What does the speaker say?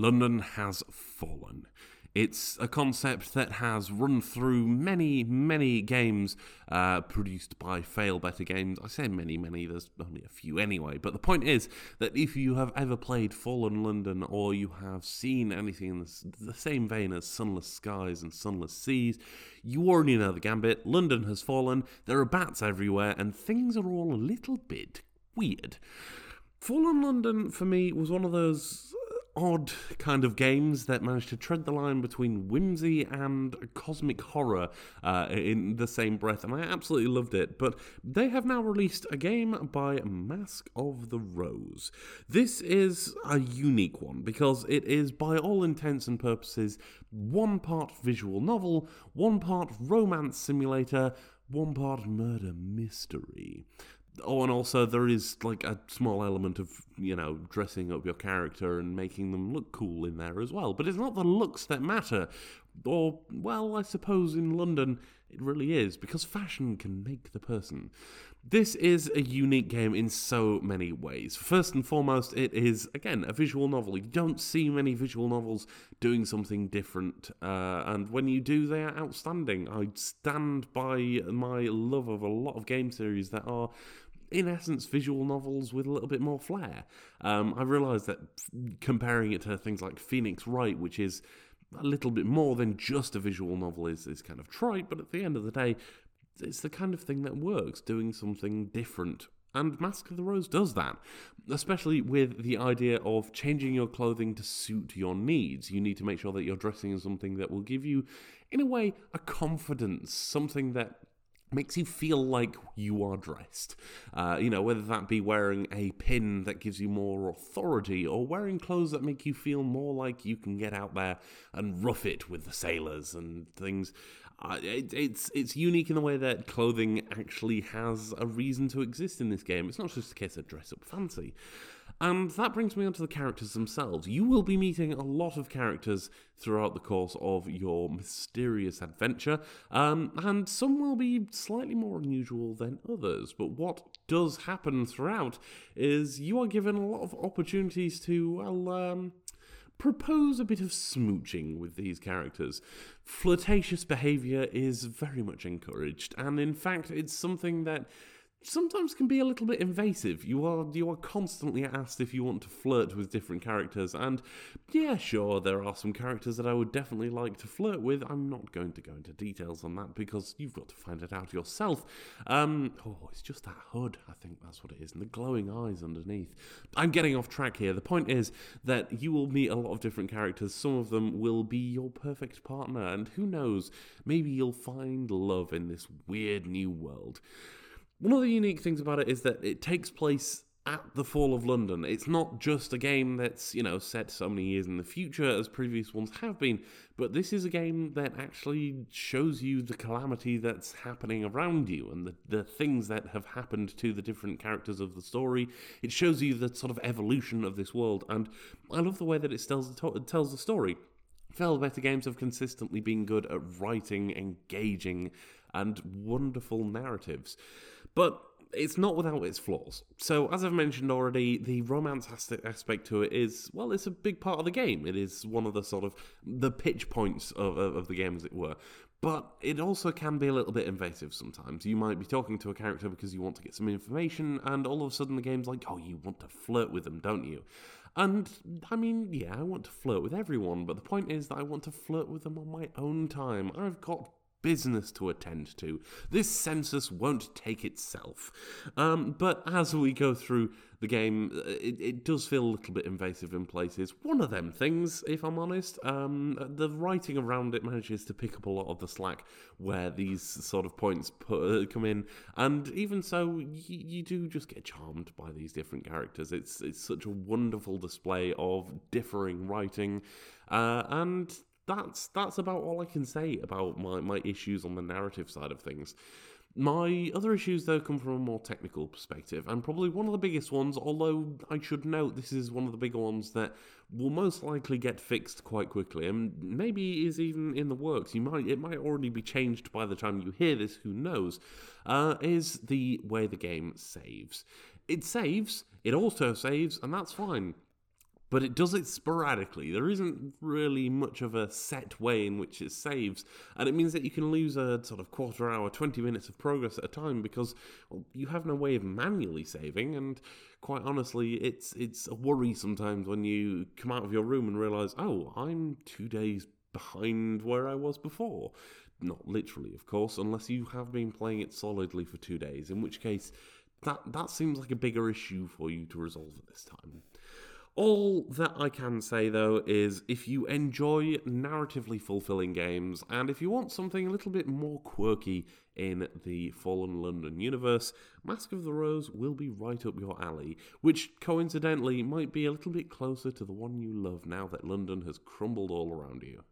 London has fallen. It's a concept that has run through many, many games uh, produced by Failbetter Games. I say many, many, there's only a few anyway. But the point is that if you have ever played Fallen London or you have seen anything in the, the same vein as Sunless Skies and Sunless Seas, you already know the gambit. London has fallen, there are bats everywhere, and things are all a little bit weird. Fallen London for me was one of those odd kind of games that managed to tread the line between whimsy and cosmic horror uh, in the same breath, and I absolutely loved it. But they have now released a game by Mask of the Rose. This is a unique one because it is, by all intents and purposes, one part visual novel, one part romance simulator, one part murder mystery. Oh, and also there is like a small element of you know dressing up your character and making them look cool in there as well. But it's not the looks that matter, or well, I suppose in London it really is because fashion can make the person. This is a unique game in so many ways. First and foremost, it is again a visual novel. You don't see many visual novels doing something different, uh, and when you do, they are outstanding. I stand by my love of a lot of game series that are in essence, visual novels with a little bit more flair. Um, I realise that comparing it to things like Phoenix Wright, which is a little bit more than just a visual novel, is, is kind of trite, but at the end of the day, it's the kind of thing that works, doing something different. And Mask of the Rose does that, especially with the idea of changing your clothing to suit your needs. You need to make sure that you're dressing in something that will give you, in a way, a confidence, something that makes you feel like you are dressed. Uh, you know, whether that be wearing a pin that gives you more authority or wearing clothes that make you feel more like you can get out there and rough it with the sailors and things. Uh, it, it's it's unique in the way that clothing actually has a reason to exist in this game. It's not just a case of dress up fancy. And that brings me on to the characters themselves. You will be meeting a lot of characters throughout the course of your mysterious adventure, um, and some will be slightly more unusual than others. But what does happen throughout is you are given a lot of opportunities to, well, um, propose a bit of smooching with these characters. Flirtatious behaviour is very much encouraged, and in fact, it's something that sometimes can be a little bit invasive. You are you are constantly asked if you want to flirt with different characters, and yeah, sure, there are some characters that I would definitely like to flirt with. I'm not going to go into details on that because you've got to find it out yourself. Um, oh, it's just that hood. I think that's what it is, and the glowing eyes underneath. I'm getting off track here. The point is that you will meet a lot of different characters. Some of them will be your perfect partner, and who knows, maybe you'll find love in this weird new world. One of the unique things about it is that it takes place at the fall of London. It's not just a game that's, you know, set so many years in the future as previous ones have been, but this is a game that actually shows you the calamity that's happening around you and the, the things that have happened to the different characters of the story. It shows you the sort of evolution of this world, and I love the way that it tells, it tells the story. Failbetter Games have consistently been good at writing engaging and wonderful narratives. But it's not without its flaws. So, as I've mentioned already, the romance aspect to it is, well, it's a big part of the game. It is one of the sort of the pitch points of, of, of, the game, as it were. But it also can be a little bit invasive sometimes. You might be talking to a character because you want to get some information, and all of a sudden the game's like, oh, you want to flirt with them, don't you? And I mean, yeah, I want to flirt with everyone, but the point is that I want to flirt with them on my own time. I've got business to attend to. This census won't take itself. Um, but as we go through the game, uh, it, it, does feel a little bit invasive in places. One of them things, if I'm honest. Um, the writing around it manages to pick up a lot of the slack where these sort of points put, uh, come in. And even so, y- you do just get charmed by these different characters. It's, it's such a wonderful display of differing writing. Uh, and that's that's about all I can say about my, my issues on the narrative side of things. My other issues, though, come from a more technical perspective, and probably one of the biggest ones, although I should note this is one of the bigger ones that will most likely get fixed quite quickly, and maybe is even in the works. You might It might already be changed by the time you hear this, who knows, uh, is the way the game saves. It saves, it also saves, and that's fine. But it does it sporadically. There isn't really much of a set way in which it saves, and it means that you can lose a sort of quarter hour, 20 minutes of progress at a time because well, you have no way of manually saving, and quite honestly, it's it's a worry sometimes when you come out of your room and realize, oh, I'm two days behind where I was before. Not literally, of course, unless you have been playing it solidly for two days, in which case that that seems like a bigger issue for you to resolve at this time. All that I can say though is if you enjoy narratively fulfilling games and if you want something a little bit more quirky in the Fallen London universe, Mask of the Rose will be right up your alley, which coincidentally might be a little bit closer to the one you love now that London has crumbled all around you.